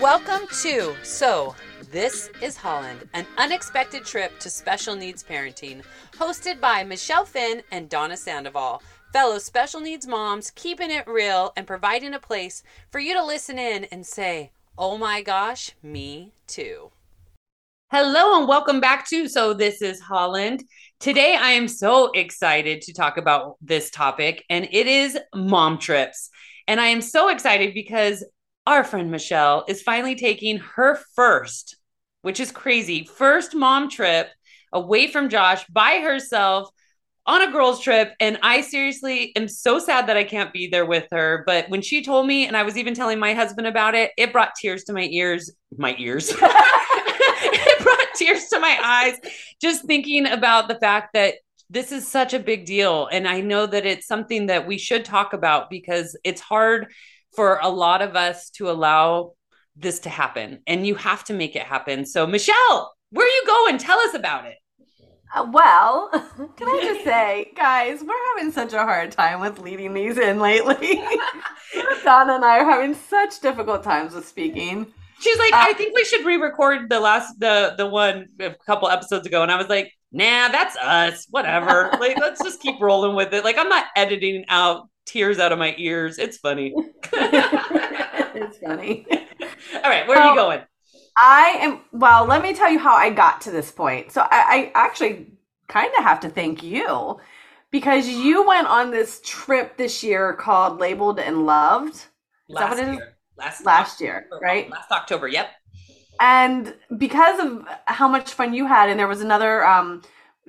Welcome to So This is Holland, an unexpected trip to special needs parenting, hosted by Michelle Finn and Donna Sandoval, fellow special needs moms, keeping it real and providing a place for you to listen in and say, Oh my gosh, me too. Hello and welcome back to So This is Holland. Today I am so excited to talk about this topic, and it is mom trips. And I am so excited because our friend Michelle is finally taking her first, which is crazy, first mom trip away from Josh by herself on a girls trip. And I seriously am so sad that I can't be there with her. But when she told me and I was even telling my husband about it it brought tears to my ears my ears tears to my eyes just thinking about the fact that this is such a big deal and I know that it's something that we should talk about because it's hard for a lot of us to allow this to happen and you have to make it happen. So, Michelle, where are you going? Tell us about it. Uh, well, can I just say, guys, we're having such a hard time with leading these in lately. Donna and I are having such difficult times with speaking. She's like, uh, I think we should re-record the last the the one a couple episodes ago, and I was like, Nah, that's us. Whatever. like, let's just keep rolling with it. Like, I'm not editing out tears out of my ears. It's funny. it's funny. All right, where so, are you going? I am well, let me tell you how I got to this point. So I, I actually kind of have to thank you because you went on this trip this year called Labeled and Loved. Is last that what it year. Last last year, right? Last October, yep. And because of how much fun you had, and there was another um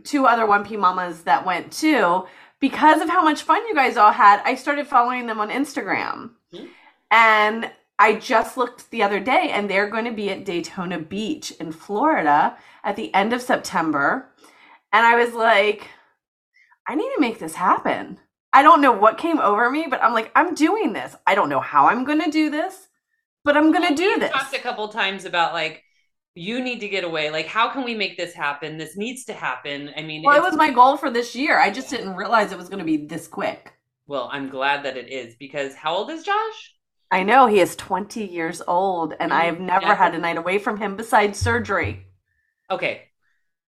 two other 1P mamas that went too, because of how much fun you guys all had, I started following them on Instagram. Mm-hmm. And I just looked the other day and they're going to be at Daytona Beach in Florida at the end of September. And I was like, I need to make this happen. I don't know what came over me, but I'm like, I'm doing this. I don't know how I'm going to do this, but I'm going to do this. Talked a couple times about like you need to get away. Like, how can we make this happen? This needs to happen. I mean, well, it was my goal for this year. I just didn't realize it was going to be this quick. Well, I'm glad that it is because how old is Josh? I know he is 20 years old, and mm-hmm. I have never yeah. had a night away from him besides surgery. Okay.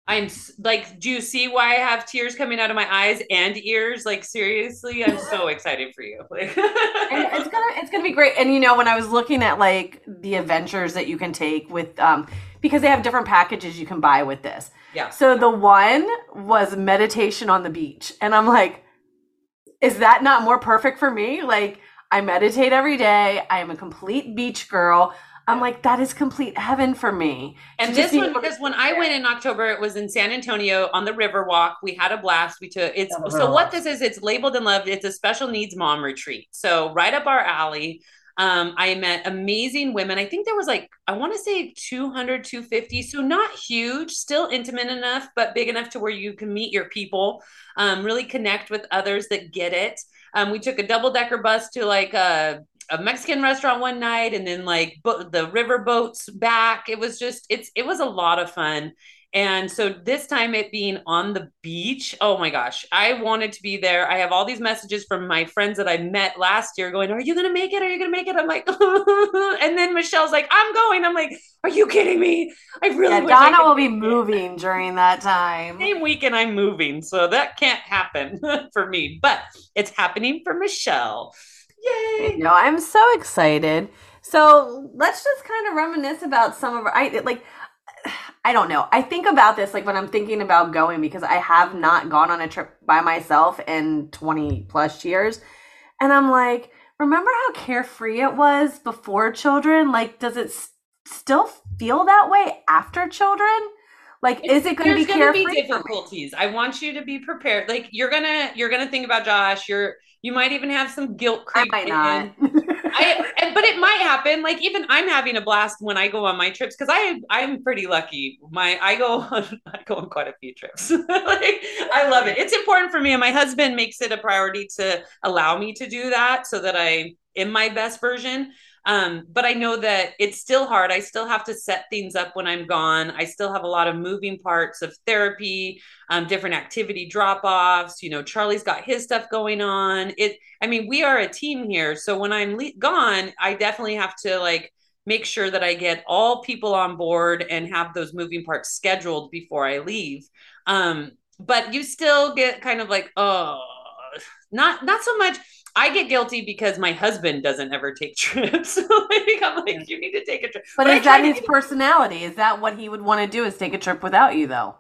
I'm like, do you see why I have tears coming out of my eyes and ears? Like, seriously, I'm so excited for you. it's gonna, it's gonna be great. And you know, when I was looking at like the adventures that you can take with, um, because they have different packages you can buy with this. Yeah. So the one was meditation on the beach, and I'm like, is that not more perfect for me? Like, I meditate every day. I am a complete beach girl. I'm like, that is complete heaven for me. And this one, because when I went in October, it was in San Antonio on the Riverwalk. We had a blast. We took it's so what this is, it's labeled and loved. It's a special needs mom retreat. So right up our alley. Um, I met amazing women. I think there was like, I want to say 200, 250. So not huge, still intimate enough, but big enough to where you can meet your people, um, really connect with others that get it. Um, we took a double decker bus to like a a Mexican restaurant one night and then like bo- the river boats back. It was just it's it was a lot of fun. And so this time it being on the beach, oh my gosh, I wanted to be there. I have all these messages from my friends that I met last year going, Are you going to make it? Are you going to make it? I'm like, and then Michelle's like, I'm going. I'm like, Are you kidding me? I really yeah, Donna will be moving during that time. Same weekend I'm moving. So that can't happen for me, but it's happening for Michelle. Yay! No, I'm so excited. So let's just kind of reminisce about some of our. I like. I don't know. I think about this like when I'm thinking about going because I have not gone on a trip by myself in 20 plus years. And I'm like, remember how carefree it was before children? Like, does it s- still feel that way after children? Like, is it going to be carefree? Be difficulties. I want you to be prepared. Like, you're gonna you're gonna think about Josh. You're you might even have some guilt creep. I might not. I, but it might happen. Like even I'm having a blast when I go on my trips because I I'm pretty lucky. My I go on I go on quite a few trips. like I love it. It's important for me, and my husband makes it a priority to allow me to do that so that I am my best version. Um, but I know that it's still hard. I still have to set things up when I'm gone. I still have a lot of moving parts of therapy, um, different activity drop offs. You know, Charlie's got his stuff going on. It, I mean, we are a team here. So when I'm le- gone, I definitely have to like make sure that I get all people on board and have those moving parts scheduled before I leave. Um, but you still get kind of like, oh, not not so much I get guilty because my husband doesn't ever take trips. like, I'm like, you need to take a trip. But, but is that his personality? Is that what he would want to do? Is take a trip without you, though?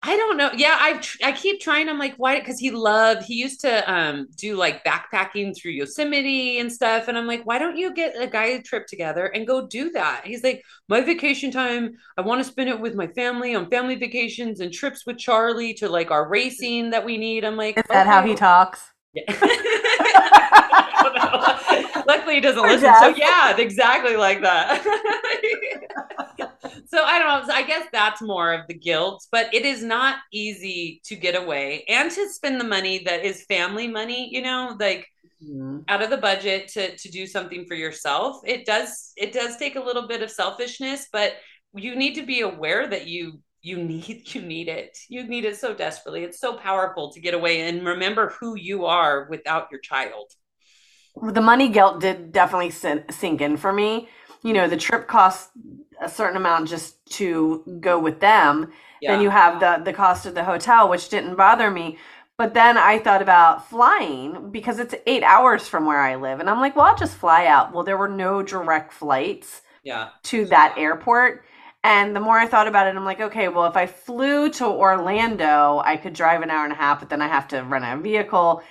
I don't know. Yeah, I I keep trying. I'm like, why? Because he loved. He used to um do like backpacking through Yosemite and stuff. And I'm like, why don't you get a guided trip together and go do that? He's like, my vacation time. I want to spend it with my family on family vacations and trips with Charlie to like our racing that we need. I'm like, is that okay. how he talks? Yeah. Luckily, he doesn't listen. So yeah, exactly like that. so I don't know. So I guess that's more of the guilt, but it is not easy to get away and to spend the money that is family money. You know, like mm-hmm. out of the budget to to do something for yourself. It does it does take a little bit of selfishness, but you need to be aware that you you need you need it you need it so desperately it's so powerful to get away and remember who you are without your child the money guilt did definitely sink in for me you know the trip costs a certain amount just to go with them yeah. then you have the the cost of the hotel which didn't bother me but then I thought about flying because it's eight hours from where I live. And I'm like, well, I'll just fly out. Well, there were no direct flights yeah. to that airport. And the more I thought about it, I'm like, okay, well, if I flew to Orlando, I could drive an hour and a half, but then I have to rent a vehicle.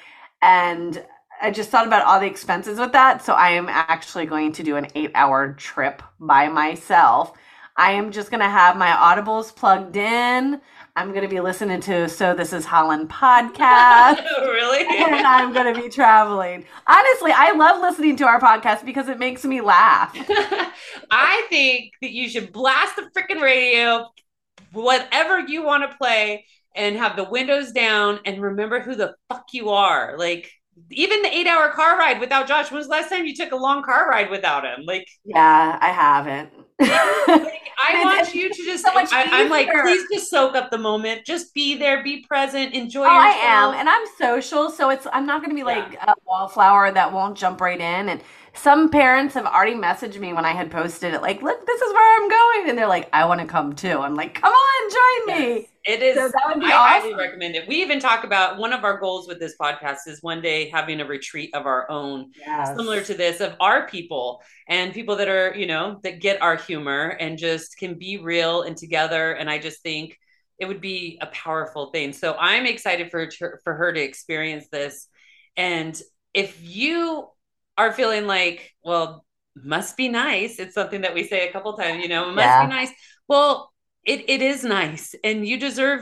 And I just thought about all the expenses with that. So I am actually going to do an eight hour trip by myself. I am just going to have my audibles plugged in. I'm going to be listening to So This Is Holland podcast. really? And I'm going to be traveling. Honestly, I love listening to our podcast because it makes me laugh. I think that you should blast the freaking radio, whatever you want to play, and have the windows down and remember who the fuck you are. Like, even the eight hour car ride without Josh. When was the last time you took a long car ride without him? Like, yeah, I haven't I want you to just. So I, am like, please just soak up the moment. Just be there, be present, enjoy. Oh, I am, and I'm social, so it's. I'm not going to be like yeah. a wallflower that won't jump right in. And some parents have already messaged me when I had posted it, like, "Look, this is where I'm going," and they're like, "I want to come too." I'm like, "Come on, join yes. me." It is. So that would be I awesome. highly recommend it. We even talk about one of our goals with this podcast is one day having a retreat of our own, yes. similar to this, of our people and people that are, you know, that get our humor and just can be real and together. And I just think it would be a powerful thing. So I'm excited for for her to experience this. And if you are feeling like, well, must be nice. It's something that we say a couple times, you know, must yeah. be nice. Well, it, it is nice and you deserve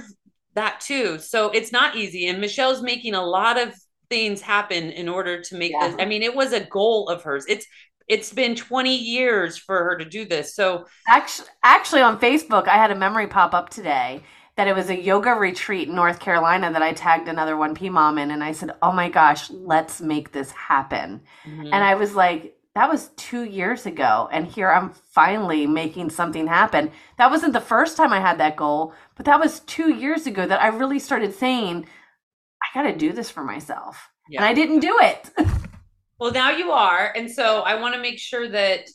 that too. So it's not easy. And Michelle's making a lot of things happen in order to make yeah. this. I mean, it was a goal of hers. It's it's been 20 years for her to do this. So actually actually on Facebook, I had a memory pop up today that it was a yoga retreat in North Carolina that I tagged another 1P mom in and I said, "Oh my gosh, let's make this happen." Mm-hmm. And I was like, that was two years ago and here i'm finally making something happen that wasn't the first time i had that goal but that was two years ago that i really started saying i gotta do this for myself yeah. and i didn't do it well now you are and so i want to make sure that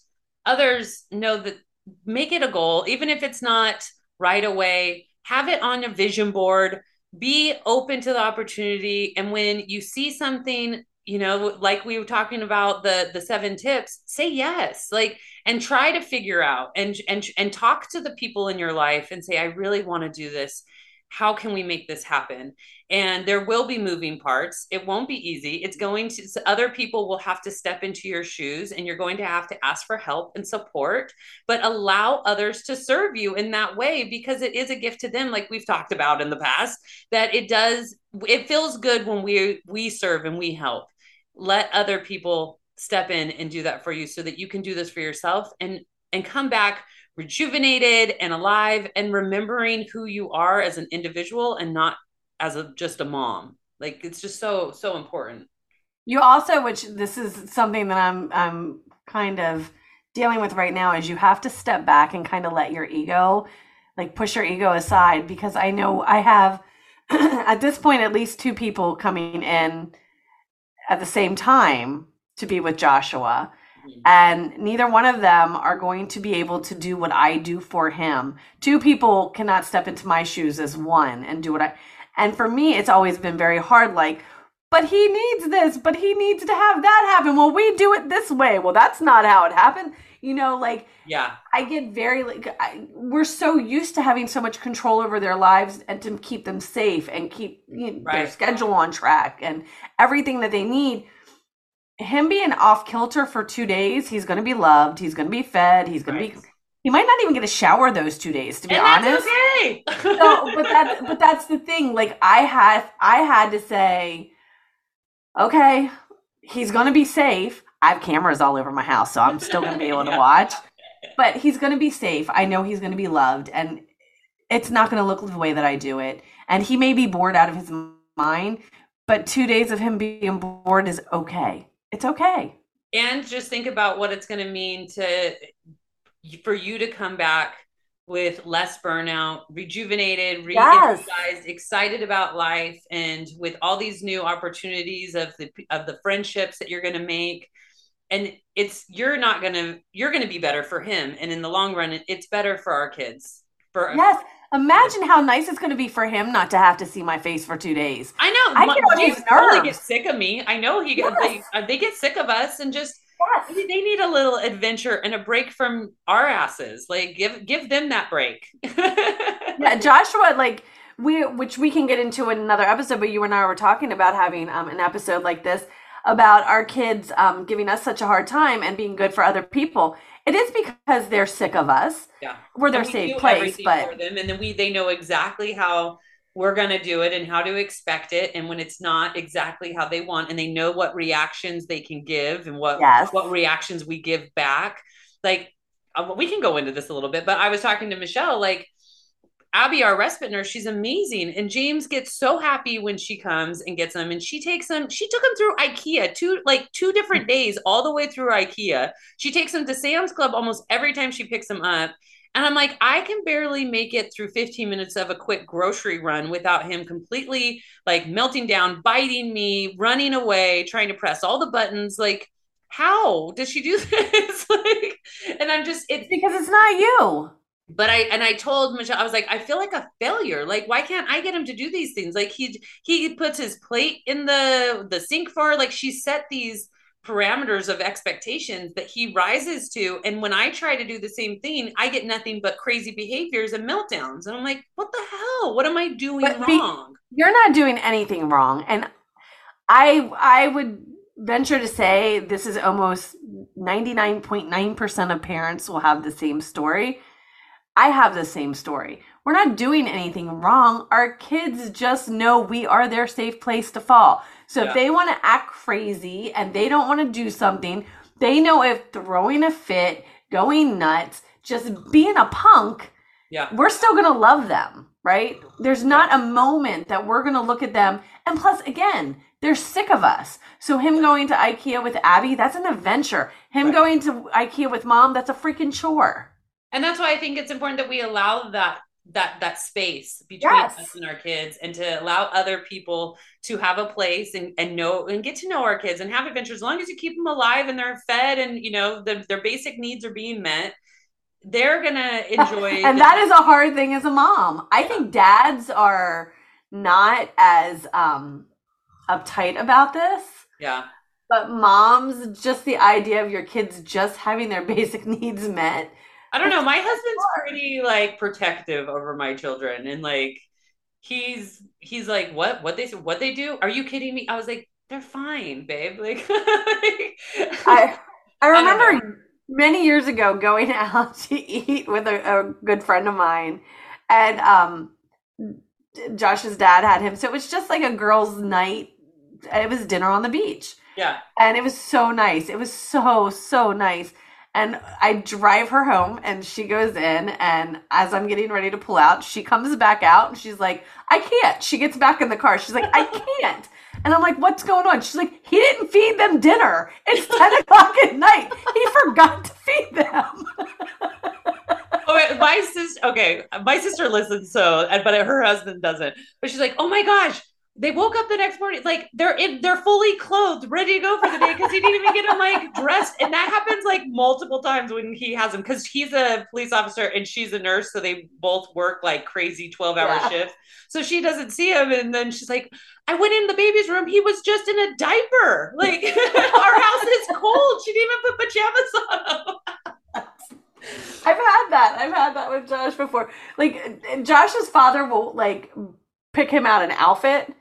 others know that make it a goal even if it's not right away have it on a vision board be open to the opportunity. And when you see something you know like we were talking about the the seven tips say yes like and try to figure out and and and talk to the people in your life and say i really want to do this how can we make this happen? And there will be moving parts. It won't be easy. It's going to other people will have to step into your shoes and you're going to have to ask for help and support but allow others to serve you in that way because it is a gift to them like we've talked about in the past that it does it feels good when we we serve and we help. Let other people step in and do that for you so that you can do this for yourself and and come back rejuvenated and alive and remembering who you are as an individual and not as a just a mom like it's just so so important you also which this is something that i'm i'm kind of dealing with right now is you have to step back and kind of let your ego, like push your ego aside because I know I have at this point at least two people coming in at the same time to be with Joshua. And neither one of them are going to be able to do what I do for him. Two people cannot step into my shoes as one and do what I. And for me, it's always been very hard. Like, but he needs this, but he needs to have that happen. Well, we do it this way. Well, that's not how it happened. You know, like, yeah, I get very, like, I, we're so used to having so much control over their lives and to keep them safe and keep you know, right. their schedule on track and everything that they need him being off kilter for two days, he's going to be loved. He's going to be fed. He's going right. to be. He might not even get a shower those two days, to be and honest. okay. so, but that, but that's the thing. Like I had, I had to say, okay, he's going to be safe. I have cameras all over my house, so I'm still going to be able to watch. But he's going to be safe. I know he's going to be loved, and it's not going to look the way that I do it. And he may be bored out of his mind, but two days of him being bored is okay it's okay. And just think about what it's going to mean to for you to come back with less burnout, rejuvenated, re-energized, yes. excited about life, and with all these new opportunities of the of the friendships that you're going to make. And it's you're not going to you're going to be better for him, and in the long run, it's better for our kids. For yes, Imagine how nice it's going to be for him not to have to see my face for two days. I know. I can always totally get sick of me. I know he yes. they, uh, they get sick of us and just yes. they need a little adventure and a break from our asses. Like give give them that break. yeah, Joshua, like we which we can get into in another episode, but you and I were talking about having um, an episode like this about our kids um, giving us such a hard time and being good for other people. It is because they're sick of us. Yeah, we're their safe place, but them, and then we they know exactly how we're going to do it and how to expect it and when it's not exactly how they want and they know what reactions they can give and what yes. what reactions we give back like uh, we can go into this a little bit but i was talking to michelle like Abby, our respite nurse, she's amazing. And James gets so happy when she comes and gets them. And she takes them, she took them through IKEA, two like two different mm. days, all the way through IKEA. She takes them to Sam's Club almost every time she picks them up. And I'm like, I can barely make it through 15 minutes of a quick grocery run without him completely like melting down, biting me, running away, trying to press all the buttons. Like, how does she do this? like, and I'm just, it's because it's not you but I and I told Michelle, I was like, I feel like a failure. Like, why can't I get him to do these things? Like he he puts his plate in the the sink for like she set these parameters of expectations that he rises to. And when I try to do the same thing, I get nothing but crazy behaviors and meltdowns. And I'm like, what the hell? What am I doing but wrong? You're not doing anything wrong. And I I would venture to say this is almost 99.9% of parents will have the same story I have the same story. We're not doing anything wrong. Our kids just know we are their safe place to fall. So yeah. if they want to act crazy and they don't want to do something, they know if throwing a fit, going nuts, just being a punk, yeah. we're still going to love them, right? There's not a moment that we're going to look at them. And plus, again, they're sick of us. So him going to IKEA with Abby, that's an adventure. Him right. going to IKEA with mom, that's a freaking chore and that's why i think it's important that we allow that that that space between yes. us and our kids and to allow other people to have a place and, and know and get to know our kids and have adventures. As long as you keep them alive and they're fed and you know the, their basic needs are being met they're gonna enjoy and the- that is a hard thing as a mom. I think dads are not as um uptight about this. Yeah. But moms just the idea of your kids just having their basic needs met I don't know. My husband's pretty like protective over my children, and like he's he's like, what what they what they do? Are you kidding me? I was like, they're fine, babe. Like, I I remember I many years ago going out to eat with a, a good friend of mine, and um, Josh's dad had him, so it was just like a girls' night. It was dinner on the beach. Yeah, and it was so nice. It was so so nice and I drive her home and she goes in and as I'm getting ready to pull out, she comes back out and she's like, I can't. She gets back in the car. She's like, I can't. And I'm like, what's going on? She's like, he didn't feed them dinner. It's 10 o'clock at night. He forgot to feed them. oh, my sister, okay, my sister listens, so, but her husband doesn't. But she's like, oh my gosh, they woke up the next morning like they're in they're fully clothed ready to go for the day because he didn't even get them like dressed. And that happens like multiple times when he has them because he's a police officer and she's a nurse so they both work like crazy 12 hour yeah. shifts. So she doesn't see him and then she's like i went in the baby's room. He was just in a diaper. Like our house is cold. She didn't even put pajamas on. Him I've had that. I've had that with Josh before. Like Josh's father will like pick him out an outfit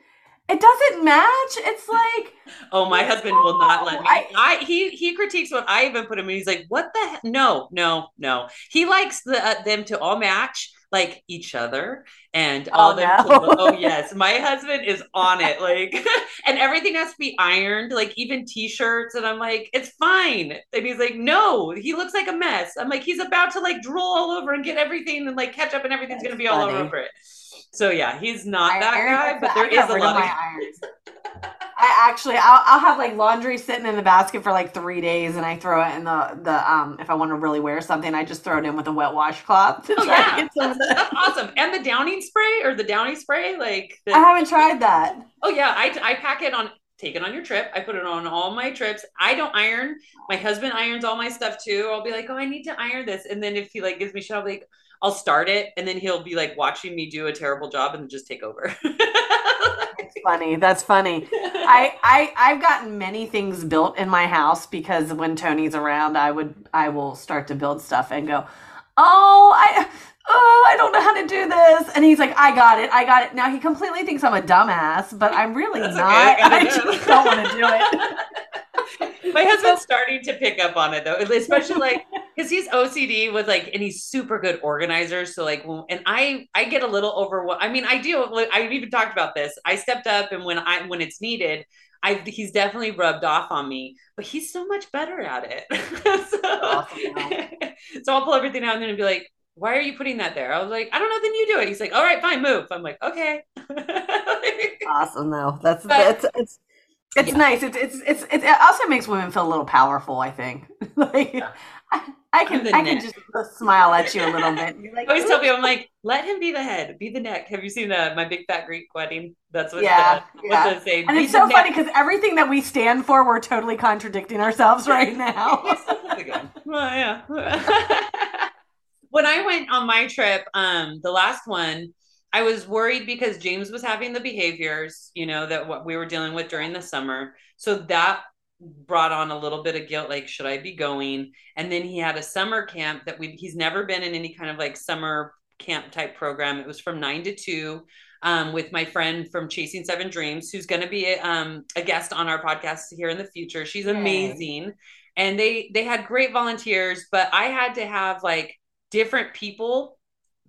it doesn't match. It's like oh, my husband will not let me. I, I he he critiques what I even put him in. He's like, what the heck? No, no, no. He likes the uh, them to all match like each other and oh, all them. No. To, oh yes, my husband is on it. Like, and everything has to be ironed. Like even t-shirts. And I'm like, it's fine. And he's like, no, he looks like a mess. I'm like, he's about to like drool all over and get everything and like catch up and everything's That's gonna be funny. all over it. So yeah, he's not I that guy, but there is a lot of. irons. I actually, I'll, I'll have like laundry sitting in the basket for like three days, and I throw it in the the um. If I want to really wear something, I just throw it in with a wet washcloth. Oh yeah, that's, that's, awesome. And the downing spray or the downy spray, like the, I haven't tried that. Oh yeah, I I pack it on. Take it on your trip. I put it on all my trips. I don't iron. My husband irons all my stuff too. I'll be like, oh, I need to iron this, and then if he like gives me shit, I'll be like, I'll start it and then he'll be like watching me do a terrible job and just take over. That's funny. That's funny. I, I I've gotten many things built in my house because when Tony's around, I would I will start to build stuff and go, oh I oh I don't know how to do this, and he's like, I got it, I got it. Now he completely thinks I'm a dumbass, but I'm really That's not. Okay, I, I just don't want to do it. my husband's starting to pick up on it though, especially like because he's OCD with like, and he's super good organizer. So like, and I I get a little overwhelmed. I mean, I do. I've even talked about this. I stepped up, and when I when it's needed, I he's definitely rubbed off on me. But he's so much better at it. so, awesome. so I'll pull everything out and then be like, why are you putting that there? I was like, I don't know. Then you do it. He's like, all right, fine, move. I'm like, okay. awesome though. That's but, that's it's it's yeah. nice. It's, it's it's it also makes women feel a little powerful. I think. like, yeah. I, I can I can just smile at you a little bit. You're like, I always tell people, I'm like, let him be the head, be the neck. Have you seen uh, my big fat Greek wedding? That's what yeah, the, yeah. What say. And it's so funny because everything that we stand for, we're totally contradicting ourselves right now. well, yeah. when I went on my trip, um, the last one, I was worried because James was having the behaviors, you know, that what we were dealing with during the summer. So that brought on a little bit of guilt like should i be going? And then he had a summer camp that we he's never been in any kind of like summer camp type program. It was from 9 to 2 um, with my friend from chasing seven dreams who's going to be a, um, a guest on our podcast here in the future. She's amazing. And they they had great volunteers but i had to have like different people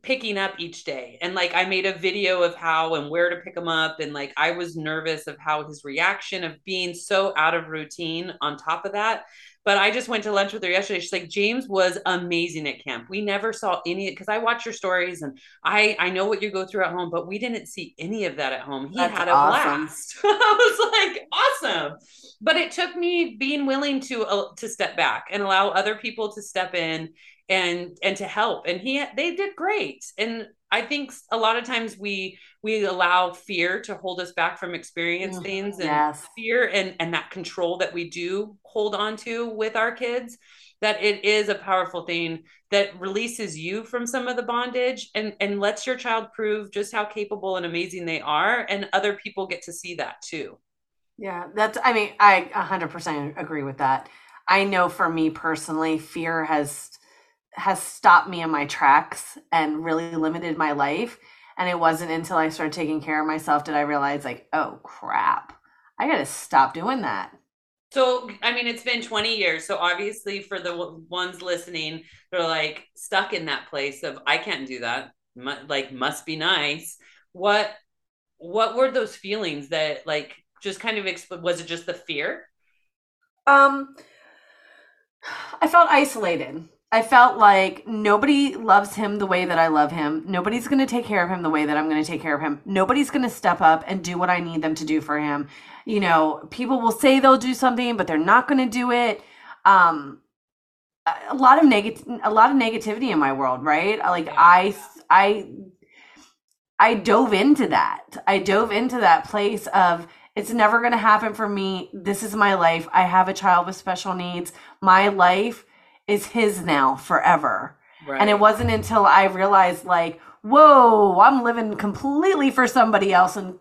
picking up each day. And like i made a video of how and where to pick him up. And like i was nervous of how his reaction of being so out of routine on top of that but i just went to lunch with her yesterday. She's like james was amazing at camp. We never saw any because i watch your stories and i i know what you go through at home but we didn't see any of that at home. He That's had a awesome. blast. I was like awesome. But it took me being willing to uh, to step back and allow other people to step in and and to help. And he they did great. And i think a lot of times we we allow fear to hold us back from experience mm, things and yes. fear and and that control that we do hold on to with our kids that it is a powerful thing that releases you from some of the bondage and and lets your child prove just how capable and amazing they are and other people get to see that too. Yeah that's i mean i 100% agree with that. I know for me personally fear has has stopped me in my tracks and really limited my life. And it wasn't until I started taking care of myself did I realize, like, oh crap, I got to stop doing that. So, I mean, it's been 20 years. So, obviously, for the ones listening, they're like stuck in that place of, I can't do that. like, must be nice. What, what were those feelings that, like, just kind of, exp- was it just the fear? Um, I felt isolated I felt like nobody loves him the way that I love him. Nobody's going to take care of him the way that I'm going to take care of him. Nobody's going to step up and do what I need them to do for him. You know, people will say they'll do something, but they're not going to do it. Um, a lot of negative, a lot of negativity in my world, right? Like I, I, I dove into that. I dove into that place of it's never going to happen for me. This is my life. I have a child with special needs. My life is his now forever. Right. And it wasn't until I realized like, whoa, I'm living completely for somebody else and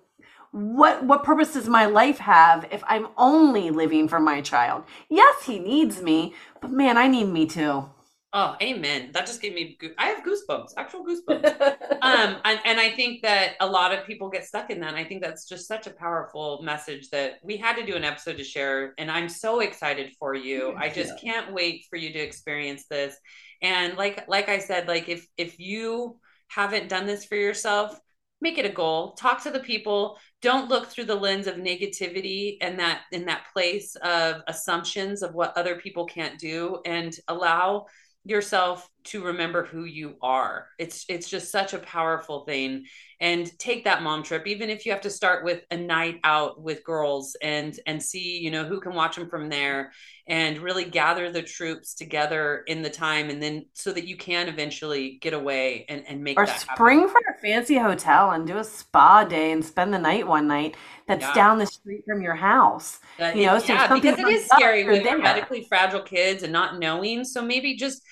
what what purpose does my life have if I'm only living for my child? Yes, he needs me, but man, I need me too. Oh, amen. That just gave me I have goosebumps, actual goosebumps. um and, and I think that a lot of people get stuck in that. And I think that's just such a powerful message that we had to do an episode to share and I'm so excited for you. I just can't wait for you to experience this. And like like I said, like if if you haven't done this for yourself, make it a goal talk to the people don't look through the lens of negativity and that in that place of assumptions of what other people can't do and allow yourself to remember who you are. It's it's just such a powerful thing. And take that mom trip even if you have to start with a night out with girls and and see you know who can watch them from there and really gather the troops together in the time and then so that you can eventually get away and, and make or spring happen. for a fancy hotel and do a spa day and spend the night one night that's yeah. down the street from your house. Uh, you know so yeah because it is scary with medically fragile kids and not knowing. So maybe just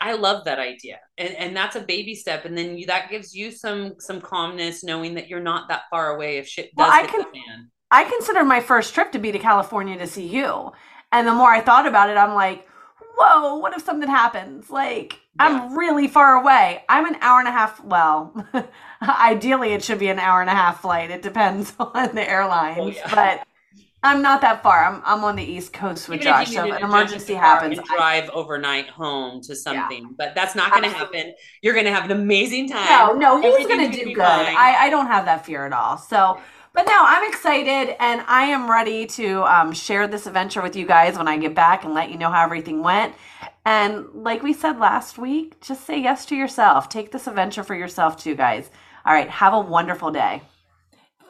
I love that idea. And and that's a baby step. And then you, that gives you some some calmness knowing that you're not that far away if shit does well, I can, fan. I consider my first trip to be to California to see you. And the more I thought about it, I'm like, whoa, what if something happens? Like, yeah. I'm really far away. I'm an hour and a half. Well, ideally, it should be an hour and a half flight. It depends on the airlines. Oh, yeah. But I'm not that far. I'm I'm on the East Coast with Even Josh. So if an emergency happens, drive I, overnight home to something. Yeah. But that's not going to happen. You're going to have an amazing time. No, no, he's going to do good. I, I don't have that fear at all. So, but no, I'm excited and I am ready to um, share this adventure with you guys when I get back and let you know how everything went. And like we said last week, just say yes to yourself. Take this adventure for yourself too, guys. All right, have a wonderful day.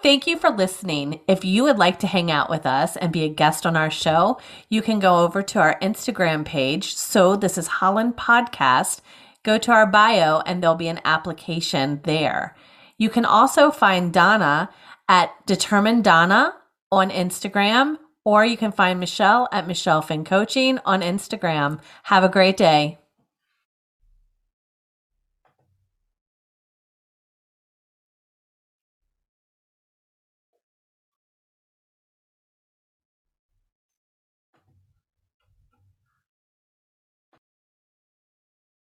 Thank you for listening. If you would like to hang out with us and be a guest on our show, you can go over to our Instagram page. So this is Holland Podcast. Go to our bio and there'll be an application there. You can also find Donna at Determined Donna on Instagram, or you can find Michelle at Michelle Finn Coaching on Instagram. Have a great day.